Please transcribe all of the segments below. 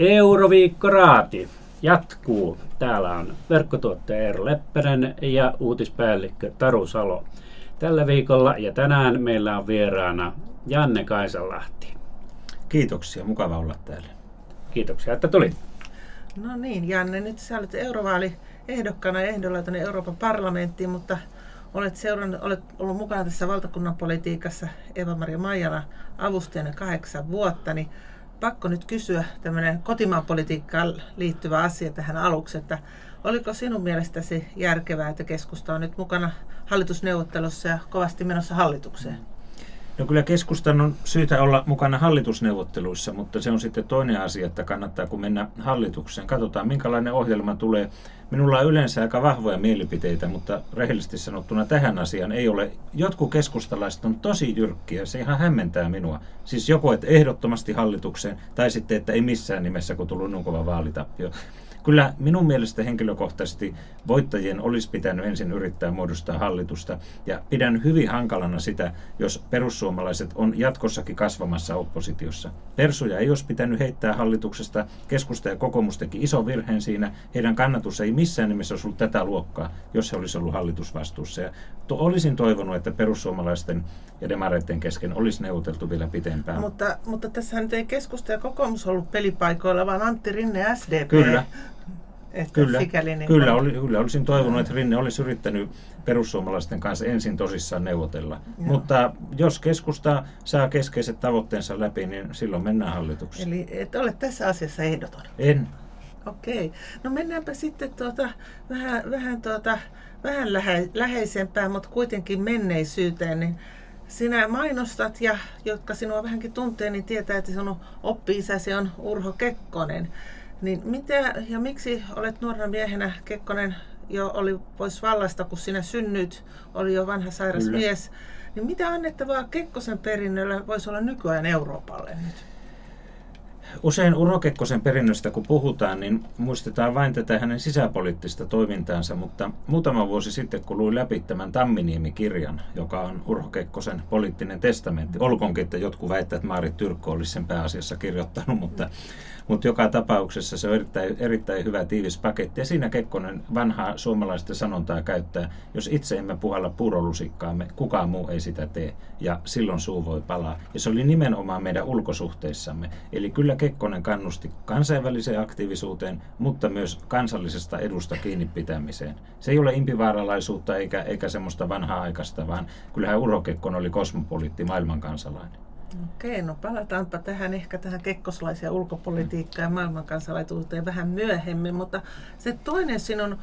Euroviikkoraati jatkuu. Täällä on verkkotuottaja Eero Leppänen ja uutispäällikkö Taru Salo. Tällä viikolla ja tänään meillä on vieraana Janne Kaisalahti. Kiitoksia, mukava olla täällä. Kiitoksia, että tulit. No niin, Janne, nyt sä olet eurovaali ehdokkana ehdolla tänne Euroopan parlamenttiin, mutta olet, seurannut, olet ollut mukana tässä valtakunnan politiikassa Eva-Maria Maijala avustajana kahdeksan vuotta, niin pakko nyt kysyä tämmöinen kotimaan politiikkaan liittyvä asia tähän aluksi, että oliko sinun mielestäsi järkevää, että keskusta on nyt mukana hallitusneuvottelussa ja kovasti menossa hallitukseen? No kyllä keskustan on syytä olla mukana hallitusneuvotteluissa, mutta se on sitten toinen asia, että kannattaa kun mennä hallitukseen. Katsotaan minkälainen ohjelma tulee. Minulla on yleensä aika vahvoja mielipiteitä, mutta rehellisesti sanottuna tähän asiaan ei ole. Jotkut keskustalaiset on tosi jyrkkiä, se ihan hämmentää minua. Siis joko, että ehdottomasti hallitukseen, tai sitten, että ei missään nimessä, kun tullut niin kova vaalitappio. Kyllä minun mielestä henkilökohtaisesti voittajien olisi pitänyt ensin yrittää muodostaa hallitusta ja pidän hyvin hankalana sitä, jos perussuomalaiset on jatkossakin kasvamassa oppositiossa. Persuja ei olisi pitänyt heittää hallituksesta, keskusta ja kokoomus teki iso virheen siinä, heidän kannatus ei missään nimessä olisi ollut tätä luokkaa, jos he olisi ollut hallitusvastuussa. Ja to, olisin toivonut, että perussuomalaisten ja demareiden kesken olisi neuvoteltu vielä pitempään. Mutta, mutta tässä nyt ei keskusta ja kokoomus ollut pelipaikoilla, vaan Antti Rinne SDP. Kyllä, että kyllä, sikäli niin kyllä, oli, kyllä olisin toivonut, että Rinne olisi yrittänyt perussuomalaisten kanssa ensin tosissaan neuvotella. Joo. Mutta jos keskusta saa keskeiset tavoitteensa läpi, niin silloin mennään hallitukseen. Eli et ole tässä asiassa ehdoton? En. Okei. No mennäänpä sitten tuota, vähän, vähän, tuota, vähän lähe, läheisempään, mutta kuitenkin menneisyyteen. Niin sinä mainostat ja jotka sinua vähänkin tuntee, niin tietää, että sinun oppi-isäsi on Urho Kekkonen. Niin mitä ja miksi olet nuorena miehenä, Kekkonen jo oli pois vallasta, kun sinä synnyt, oli jo vanha sairas Kyllä. mies. Niin mitä annettavaa Kekkosen perinnöllä voisi olla nykyään Euroopalle nyt? Usein Urho Kekkosen perinnöstä kun puhutaan, niin muistetaan vain tätä hänen sisäpoliittista toimintaansa, mutta muutama vuosi sitten kun luin läpi tämän Tamminiemi-kirjan, joka on Urho Kekkosen poliittinen testamentti, olkoonkin, että jotkut väittävät, että Maarit Tyrkko olisi sen pääasiassa kirjoittanut, mutta mutta joka tapauksessa se on erittäin, erittäin hyvä tiivis paketti. Ja siinä Kekkonen vanhaa suomalaista sanontaa käyttää, jos itse emme puhalla puurolusikkaamme, kukaan muu ei sitä tee. Ja silloin suu voi palaa. Ja se oli nimenomaan meidän ulkosuhteissamme. Eli kyllä Kekkonen kannusti kansainväliseen aktiivisuuteen, mutta myös kansallisesta edusta kiinni pitämiseen. Se ei ole impivaaralaisuutta eikä, eikä semmoista vanhaa aikaista, vaan kyllähän Urho Kekkonen oli kosmopoliitti, maailmankansalainen. Okei, no palataanpa tähän ehkä tähän kekkoslaisia ulkopolitiikkaan ja maailmankansalaisuuteen vähän myöhemmin, mutta se toinen sinun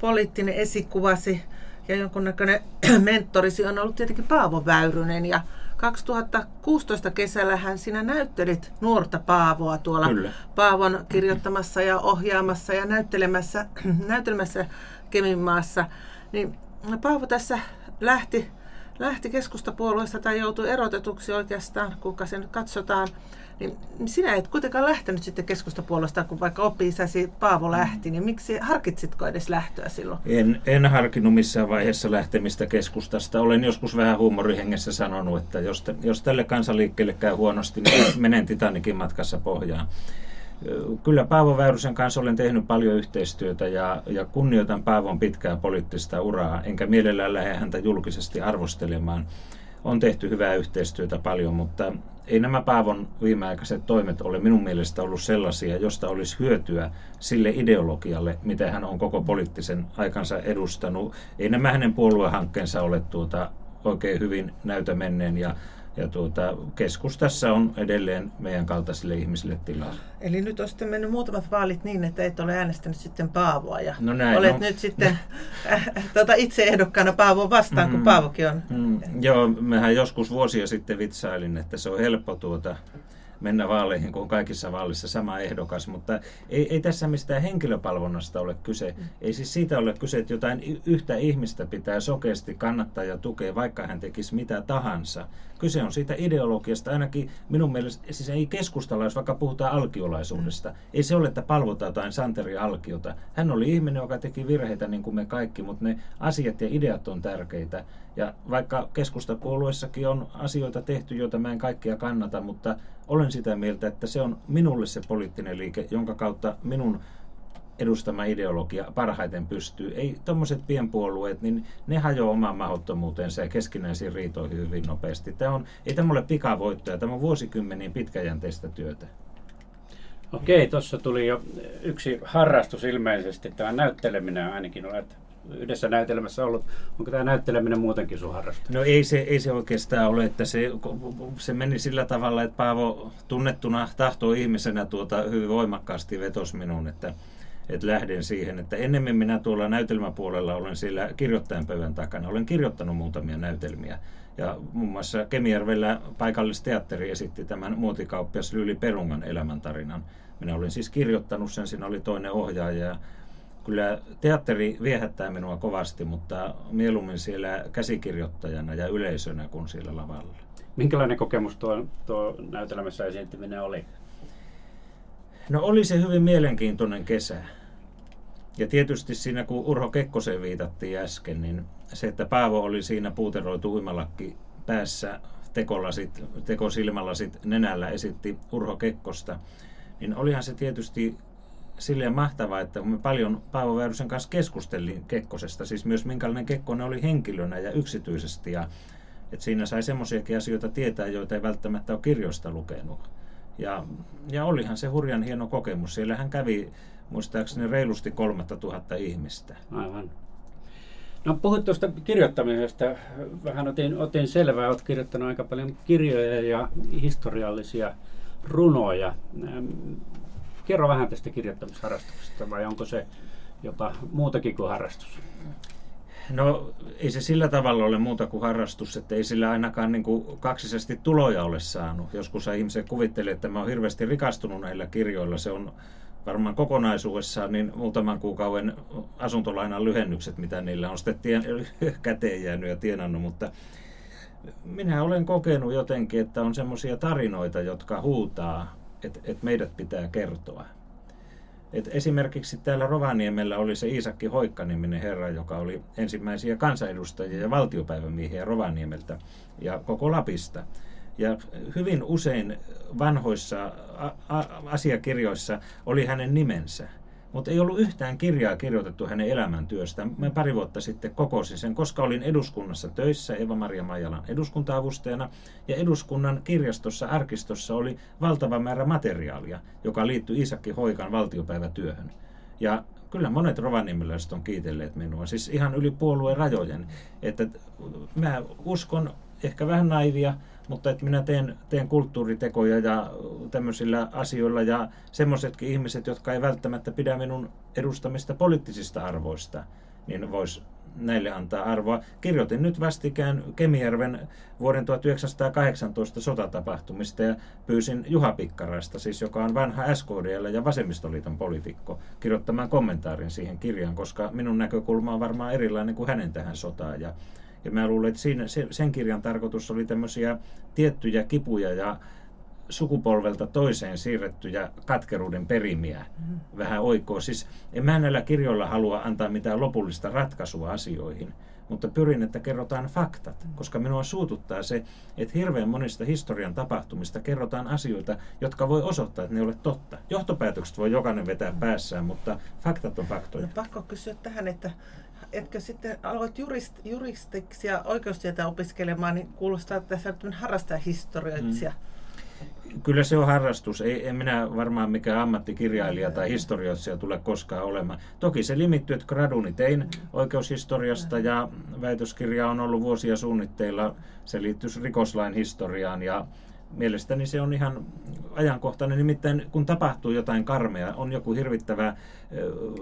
poliittinen esikuvasi ja jonkunnäköinen mentorisi on ollut tietenkin Paavo Väyrynen ja 2016 kesällähän sinä näyttelit nuorta Paavoa tuolla Kyllä. Paavon kirjoittamassa ja ohjaamassa ja näyttelemässä, näyttelemässä Keminmaassa. Niin Paavo tässä lähti lähti keskustapuolueesta tai joutui erotetuksi oikeastaan, kuinka se nyt katsotaan, niin sinä et kuitenkaan lähtenyt sitten keskustapuolueesta, kun vaikka oppi-isäsi Paavo lähti, niin miksi harkitsitko edes lähtöä silloin? En, en harkinnut missään vaiheessa lähtemistä keskustasta. Olen joskus vähän huumorihengessä sanonut, että jos, te, jos tälle kansaliikkeelle käy huonosti, niin menen Titanikin matkassa pohjaan kyllä Paavo Väyrysen kanssa olen tehnyt paljon yhteistyötä ja, ja kunnioitan Paavon pitkää poliittista uraa, enkä mielellään lähde häntä julkisesti arvostelemaan. On tehty hyvää yhteistyötä paljon, mutta ei nämä Paavon viimeaikaiset toimet ole minun mielestä ollut sellaisia, josta olisi hyötyä sille ideologialle, mitä hän on koko poliittisen aikansa edustanut. Ei nämä hänen puoluehankkeensa ole tuota oikein hyvin näytä menneen ja ja tuota, keskustassa on edelleen meidän kaltaisille ihmisille tilaa. Eli nyt on sitten mennyt muutamat vaalit niin, että et ole äänestänyt sitten Paavoa ja no näin, olet no. nyt sitten äh, tuota, itse ehdokkaana Paavoa vastaan, mm, kun Paavokin on. Mm, joo, mehän joskus vuosia sitten vitsailin, että se on helppo tuota, mennä vaaleihin, kun on kaikissa vaalissa sama ehdokas, mutta ei, ei tässä mistään henkilöpalvonnasta ole kyse. Mm. Ei siis siitä ole kyse, että jotain yhtä ihmistä pitää sokeasti kannattaa ja tukea, vaikka hän tekisi mitä tahansa. Kyse on siitä ideologiasta, ainakin minun mielestä, siis ei keskustalla, jos vaikka puhutaan alkiolaisuudesta. Mm. Ei se ole, että palvotaan jotain Santeri Alkiota. Hän oli ihminen, joka teki virheitä niin kuin me kaikki, mutta ne asiat ja ideat on tärkeitä. Ja vaikka keskustapuolueessakin on asioita tehty, joita mä en kaikkia kannata, mutta olen sitä mieltä, että se on minulle se poliittinen liike, jonka kautta minun edustama ideologia parhaiten pystyy. Ei tuommoiset pienpuolueet, niin ne hajoaa omaan mahdottomuuteensa ja keskinäisiin riitoihin hyvin nopeasti. Tämä on, ei tämä ole pikavoittoja, tämä on vuosikymmeniin pitkäjänteistä työtä. Okei, tuossa tuli jo yksi harrastus ilmeisesti. Tämä näytteleminen ainakin olet yhdessä näytelmässä ollut. Onko tämä näytteleminen muutenkin sun harrastus? No ei se, ei se oikeastaan ole, että se, se meni sillä tavalla, että Paavo tunnettuna tahtoo ihmisenä tuota hyvin voimakkaasti vetos minuun, että että lähden siihen, että ennemmin minä tuolla näytelmäpuolella olen siellä kirjoittajan pöydän takana. Olen kirjoittanut muutamia näytelmiä. Ja muun muassa Kemijärvellä paikallisteatteri esitti tämän muotikauppias Lyli Perungan elämäntarinan. Minä olin siis kirjoittanut sen, siinä oli toinen ohjaaja. Ja kyllä teatteri viehättää minua kovasti, mutta mieluummin siellä käsikirjoittajana ja yleisönä kuin siellä lavalla. Minkälainen kokemus tuo, tuo näytelmässä esiintyminen oli? No oli se hyvin mielenkiintoinen kesä. Ja tietysti siinä, kun Urho Kekkoseen viitattiin äsken, niin se, että Paavo oli siinä puuteroitu uimalakki päässä, tekolasit, tekosilmälasit nenällä esitti Urho Kekkosta, niin olihan se tietysti silleen mahtavaa, että me paljon Paavo Väyrysen kanssa keskustelin Kekkosesta, siis myös minkälainen Kekkonen oli henkilönä ja yksityisesti, ja että siinä sai semmoisiakin asioita tietää, joita ei välttämättä ole kirjoista lukenut. Ja, ja olihan se hurjan hieno kokemus. Siellä hän kävi muistaakseni reilusti 3000 ihmistä. Aivan. No puhuit tuosta kirjoittamisesta. Vähän otin, otin selvää, olet kirjoittanut aika paljon kirjoja ja historiallisia runoja. Kerro vähän tästä kirjoittamisharrastuksesta vai onko se jopa muutakin kuin harrastus? No ei se sillä tavalla ole muuta kuin harrastus, että ei sillä ainakaan niin kuin kaksisesti tuloja ole saanut. Joskus ihmiset kuvittelee, että mä oon hirveästi rikastunut näillä kirjoilla. Se on varmaan kokonaisuudessaan niin muutaman kuukauden asuntolainan lyhennykset, mitä niillä on sitten tien, käteen jäänyt ja tienannut, mutta minä olen kokenut jotenkin, että on semmoisia tarinoita, jotka huutaa, että, että meidät pitää kertoa. Et esimerkiksi täällä Rovaniemellä oli se Iisakki Hoikka-niminen herra, joka oli ensimmäisiä kansanedustajia ja valtiopäivämiehiä Rovaniemeltä ja koko Lapista. Ja hyvin usein vanhoissa asiakirjoissa oli hänen nimensä. Mutta ei ollut yhtään kirjaa kirjoitettu hänen elämäntyöstään. Mä pari vuotta sitten kokosin sen, koska olin eduskunnassa töissä Eva-Maria Maijalan eduskuntaavustajana. Ja eduskunnan kirjastossa, arkistossa oli valtava määrä materiaalia, joka liittyi Isakki Hoikan valtiopäivätyöhön. Ja kyllä monet rovaniemeläiset on kiitelleet minua, siis ihan yli puolueen rajojen. Että mä uskon ehkä vähän naivia, mutta että minä teen, teen kulttuuritekoja ja tämmöisillä asioilla ja semmoisetkin ihmiset, jotka ei välttämättä pidä minun edustamista poliittisista arvoista, niin vois näille antaa arvoa. Kirjoitin nyt vastikään Kemijärven vuoden 1918 sotatapahtumista ja pyysin Juha Pikkarasta, siis joka on vanha SKDL ja Vasemmistoliiton poliitikko, kirjoittamaan kommentaarin siihen kirjaan, koska minun näkökulma on varmaan erilainen kuin hänen tähän sotaan. Ja ja mä luulen, että siinä, sen kirjan tarkoitus oli tämmöisiä tiettyjä kipuja ja sukupolvelta toiseen siirrettyjä katkeruuden perimiä mm. vähän oikoa. Siis en mä näillä kirjoilla halua antaa mitään lopullista ratkaisua asioihin, mutta pyrin, että kerrotaan faktat, koska minua suututtaa se, että hirveän monista historian tapahtumista kerrotaan asioita, jotka voi osoittaa, että ne ei ole totta. Johtopäätökset voi jokainen vetää päässään, mutta faktat on faktoja. No, pakko kysyä tähän, että etkö sitten aloit jurist, juristiksi ja oikeustietä opiskelemaan, niin kuulostaa, että on harrastajahistorioitsija. Mm. Kyllä se on harrastus. Ei, en minä varmaan mikään ammattikirjailija tai historioitsija tule koskaan olemaan. Toki se limittyy, että graduni tein oikeushistoriasta ja väitöskirja on ollut vuosia suunnitteilla. Se liittyy rikoslain historiaan ja mielestäni se on ihan ajankohtainen. Nimittäin kun tapahtuu jotain karmea, on joku hirvittävä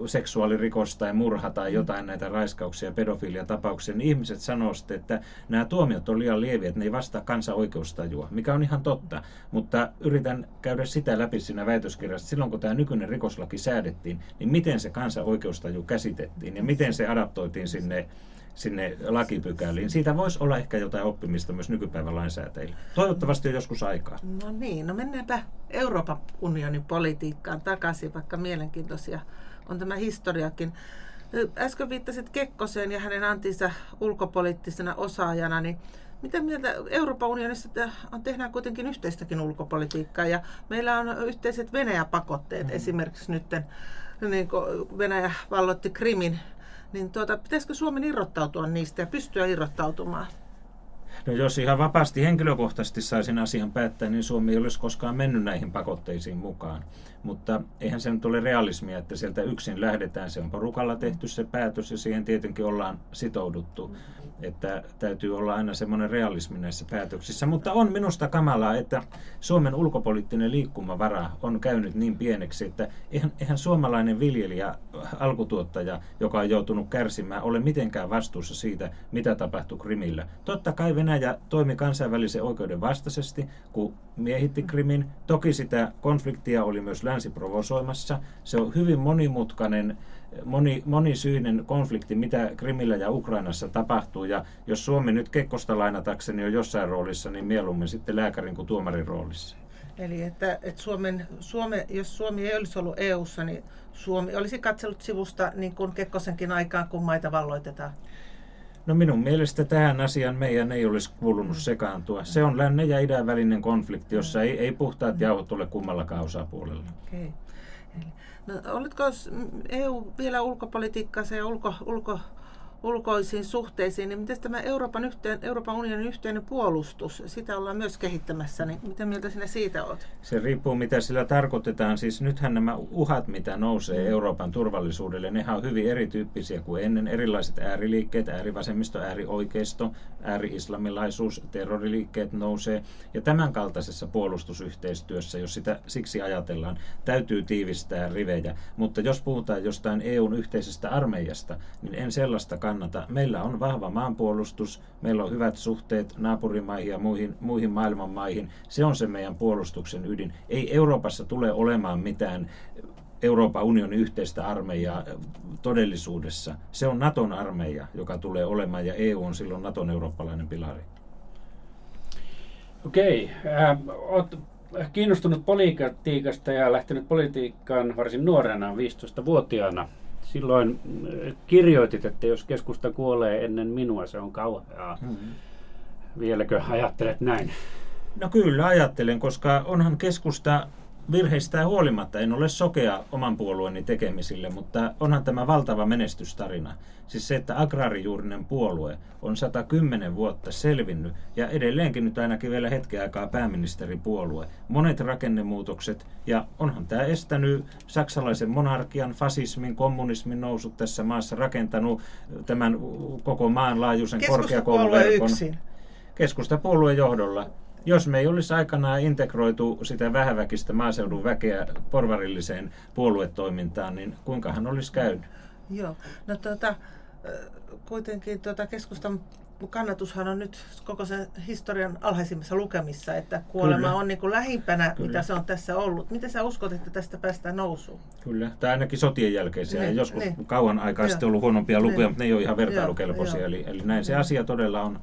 seksuaalirikos tai murha tai jotain näitä raiskauksia ja pedofiliatapauksia, niin ihmiset sanoo sitten, että nämä tuomiot on liian lieviä, että ne ei vastaa kansan oikeustajua, mikä on ihan totta. Mutta yritän käydä sitä läpi siinä väitöskirjassa. Silloin kun tämä nykyinen rikoslaki säädettiin, niin miten se kansan oikeustaju käsitettiin ja miten se adaptoitiin sinne sinne lakipykäliin. Siitä voisi olla ehkä jotain oppimista myös nykypäivän lainsäätäjille. Toivottavasti on joskus aikaa. No niin, no mennäänpä Euroopan unionin politiikkaan takaisin, vaikka mielenkiintoisia on tämä historiakin. Äsken viittasit Kekkoseen ja hänen antinsa ulkopoliittisena osaajana, niin mitä mieltä Euroopan unionissa tehdään kuitenkin yhteistäkin ulkopolitiikkaa ja meillä on yhteiset Venäjä-pakotteet mm. esimerkiksi nyt, niin kuin Venäjä vallotti Krimin, niin tuota, pitäisikö Suomen irrottautua niistä ja pystyä irrottautumaan? No jos ihan vapaasti henkilökohtaisesti saisin asian päättää, niin Suomi ei olisi koskaan mennyt näihin pakotteisiin mukaan. Mutta eihän se nyt ole realismia, että sieltä yksin lähdetään. Se on porukalla tehty se päätös ja siihen tietenkin ollaan sitouduttu. Että täytyy olla aina semmoinen realismi näissä päätöksissä. Mutta on minusta kamalaa, että Suomen ulkopoliittinen liikkumavara on käynyt niin pieneksi, että eihän, eihän suomalainen viljelijä, alkutuottaja, joka on joutunut kärsimään, ole mitenkään vastuussa siitä, mitä tapahtui Krimillä. Totta kai Venäjä toimi kansainvälisen oikeuden vastaisesti, kun miehitti Krimin. Toki sitä konfliktia oli myös länsi provosoimassa. Se on hyvin monimutkainen, moni, monisyinen konflikti, mitä Krimillä ja Ukrainassa tapahtuu. Ja jos Suomi nyt Kekkosta lainatakseni on jossain roolissa, niin mieluummin sitten lääkärin kuin tuomarin roolissa. Eli että, että Suomen, Suome, jos Suomi ei olisi ollut EU:ssa, niin Suomi olisi katsellut sivusta niin kuin Kekkosenkin aikaan, kun maita valloitetaan. No minun mielestä tähän asiaan meidän ei olisi kuulunut sekaantua. Se on lännen ja idän välinen konflikti, jossa ei, ei puhtaat jauhot ole kummallakaan osapuolella. Okay. No, olitko EU vielä ulkopolitiikkaansa ja ulko, ulko, ulkoisiin suhteisiin, niin miten tämä Euroopan, yhteen, Euroopan unionin yhteinen puolustus, sitä ollaan myös kehittämässä, niin mitä mieltä sinä siitä olet? Se riippuu, mitä sillä tarkoitetaan. Siis nythän nämä uhat, mitä nousee mm. Euroopan turvallisuudelle, ne on hyvin erityyppisiä kuin ennen. Erilaiset ääriliikkeet, äärivasemmisto, äärioikeisto, ääri-islamilaisuus, terroriliikkeet nousee. Ja tämän kaltaisessa puolustusyhteistyössä, jos sitä siksi ajatellaan, täytyy tiivistää rivejä. Mutta jos puhutaan jostain EUn yhteisestä armeijasta, niin en sellaista kannata. Meillä on vahva maanpuolustus, meillä on hyvät suhteet naapurimaihin ja muihin, muihin maailman maihin. Se on se meidän puolustuksen ydin. Ei Euroopassa tule olemaan mitään Euroopan unionin yhteistä armeijaa todellisuudessa. Se on Naton armeija, joka tulee olemaan, ja EU on silloin Naton eurooppalainen pilari. Okei. Äh, olet kiinnostunut politiikasta ja lähtenyt politiikkaan varsin nuorena, 15-vuotiaana silloin äh, kirjoitit, että jos keskusta kuolee ennen minua, se on kauheaa. Mm-hmm. Vieläkö ajattelet näin? No kyllä ajattelen, koska onhan keskusta virheistä huolimatta, en ole sokea oman puolueeni tekemisille, mutta onhan tämä valtava menestystarina. Siis se, että agraarijuurinen puolue on 110 vuotta selvinnyt ja edelleenkin nyt ainakin vielä hetken aikaa pääministeripuolue. Monet rakennemuutokset ja onhan tämä estänyt saksalaisen monarkian, fasismin, kommunismin nousut tässä maassa, rakentanut tämän koko maanlaajuisen korkeakouluverkon. Keskustapuolueen johdolla jos me ei olisi aikanaan integroitu sitä vähäväkistä maaseudun väkeä porvarilliseen puoluetoimintaan, niin kuinkahan olisi käynyt? Joo, no tuota, kuitenkin tuota keskustan kannatushan on nyt koko sen historian alhaisimmassa lukemissa, että kuolema Kyllä. on niin kuin lähimpänä, Kyllä. mitä se on tässä ollut. Miten sä uskot, että tästä päästään nousuun? Kyllä, tai ainakin sotien jälkeisiä. Niin, joskus niin. kauan aikaa sitten ollut huonompia lukuja, niin. mutta ne ei ole ihan vertailukelpoisia. Eli, eli näin se asia todella on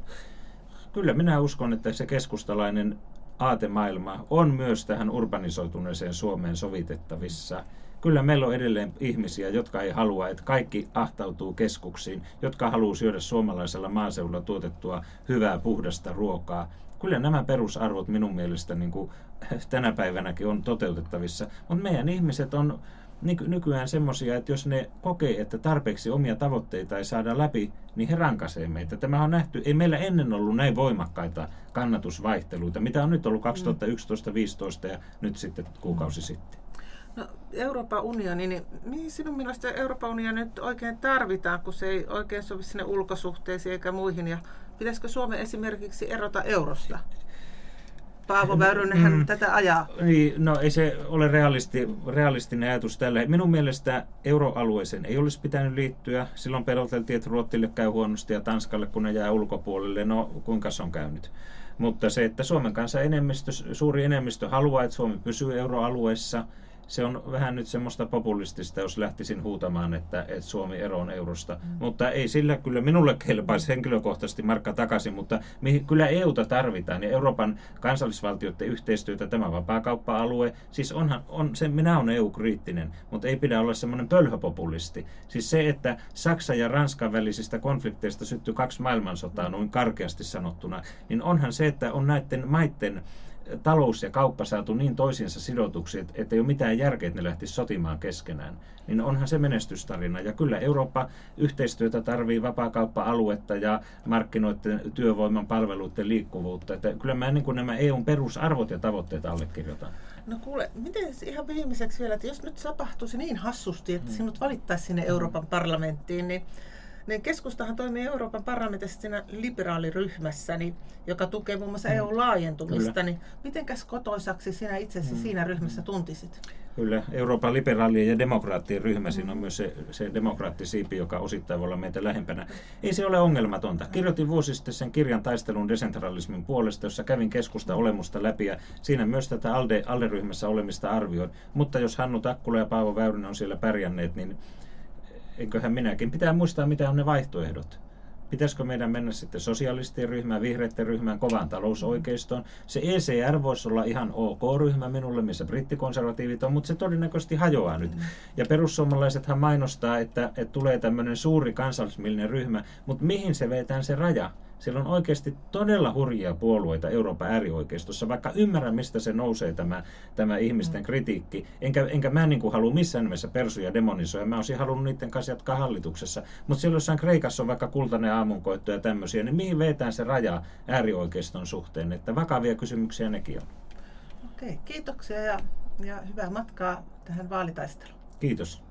kyllä minä uskon, että se keskustalainen aatemaailma on myös tähän urbanisoituneeseen Suomeen sovitettavissa. Kyllä meillä on edelleen ihmisiä, jotka ei halua, että kaikki ahtautuu keskuksiin, jotka haluaa syödä suomalaisella maaseudulla tuotettua hyvää, puhdasta ruokaa. Kyllä nämä perusarvot minun mielestä niin kuin tänä päivänäkin on toteutettavissa, mutta meidän ihmiset on nykyään semmoisia, että jos ne kokee, että tarpeeksi omia tavoitteita ei saada läpi, niin he rankaisee meitä. Tämä on nähty, ei meillä ennen ollut näin voimakkaita kannatusvaihteluita, mitä on nyt ollut 2011, 2015 ja nyt sitten kuukausi sitten. No, Euroopan unioni, niin mihin sinun mielestä Euroopan unioni nyt oikein tarvitaan, kun se ei oikein sovi sinne ulkosuhteisiin eikä muihin? Ja pitäisikö Suomen esimerkiksi erota eurosta? Paavo Väyrynenhän mm, tätä ajaa. Niin, no ei se ole realisti, realistinen ajatus tällä. Minun mielestä euroalueeseen ei olisi pitänyt liittyä. Silloin peloteltiin, että Ruotsille käy huonosti ja Tanskalle, kun ne jää ulkopuolelle. No, kuinka se on käynyt? Mutta se, että Suomen kanssa enemmistö, suuri enemmistö haluaa, että Suomi pysyy euroalueessa, se on vähän nyt semmoista populistista, jos lähtisin huutamaan, että, että Suomi eroon eurosta. Mm. Mutta ei sillä kyllä minulle kelpaisi henkilökohtaisesti markka takaisin, mutta mihin, kyllä EUta tarvitaan ja Euroopan kansallisvaltioiden yhteistyötä, tämä vapaakauppa-alue, siis onhan, on, se, minä olen EU-kriittinen, mutta ei pidä olla semmoinen pölhöpopulisti. Siis se, että Saksa ja Ranskan välisistä konflikteista syttyi kaksi maailmansotaa noin karkeasti sanottuna, niin onhan se, että on näiden maiden talous ja kauppa saatu niin toisiinsa sidotuksi, että ei ole mitään järkeä, että ne lähtisi sotimaan keskenään, niin onhan se menestystarina. Ja kyllä Eurooppa yhteistyötä tarvii vapaakauppa-aluetta ja markkinoiden, työvoiman, palveluiden liikkuvuutta. Että kyllä mä niin kuin nämä EUn perusarvot ja tavoitteet allekirjoitan. No kuule, miten ihan viimeiseksi vielä, että jos nyt tapahtuisi niin hassusti, että hmm. sinut valittaisi sinne Euroopan parlamenttiin, niin niin keskustahan toimii Euroopan parlamentissa siinä liberaaliryhmässä, niin, joka tukee muun muassa mm. EU-laajentumista. Kyllä. Niin mitenkäs kotoisaksi sinä itsesi mm. siinä ryhmässä tuntisit? Kyllä, Euroopan liberaalien ja demokraattien ryhmä, mm. siinä on myös se, se demokraattisiipi, joka osittain voi olla meitä lähempänä. Ei se ole ongelmatonta. Kirjoitin vuosi sitten sen kirjan taistelun desentralismin puolesta, jossa kävin keskusta olemusta läpi ja siinä myös tätä ALDE, ALDE-ryhmässä olemista arvioin. Mutta jos Hannu Takkula ja Paavo Väyrynen on siellä pärjänneet, niin enköhän minäkin. Pitää muistaa, mitä on ne vaihtoehdot. Pitäisikö meidän mennä sitten sosialistien ryhmään, vihreiden ryhmään, kovaan talousoikeistoon? Se ECR voisi olla ihan ok-ryhmä minulle, missä brittikonservatiivit on, mutta se todennäköisesti hajoaa nyt. Mm. Ja perussuomalaisethan mainostaa, että, että tulee tämmöinen suuri kansallismielinen ryhmä, mutta mihin se vetään se raja? Siellä on oikeasti todella hurjia puolueita Euroopan äärioikeistossa, vaikka ymmärrän, mistä se nousee tämä, tämä ihmisten mm. kritiikki. Enkä, enkä mä niin kuin halua missään nimessä persuja demonisoida, mä olisin halunnut niiden kanssa jatkaa hallituksessa. Mutta siellä jossain Kreikassa on vaikka kultainen aamunkoitto ja tämmöisiä, niin mihin vetään se raja äärioikeiston suhteen? Että vakavia kysymyksiä nekin on. Okei, kiitoksia ja, ja hyvää matkaa tähän vaalitaisteluun. Kiitos.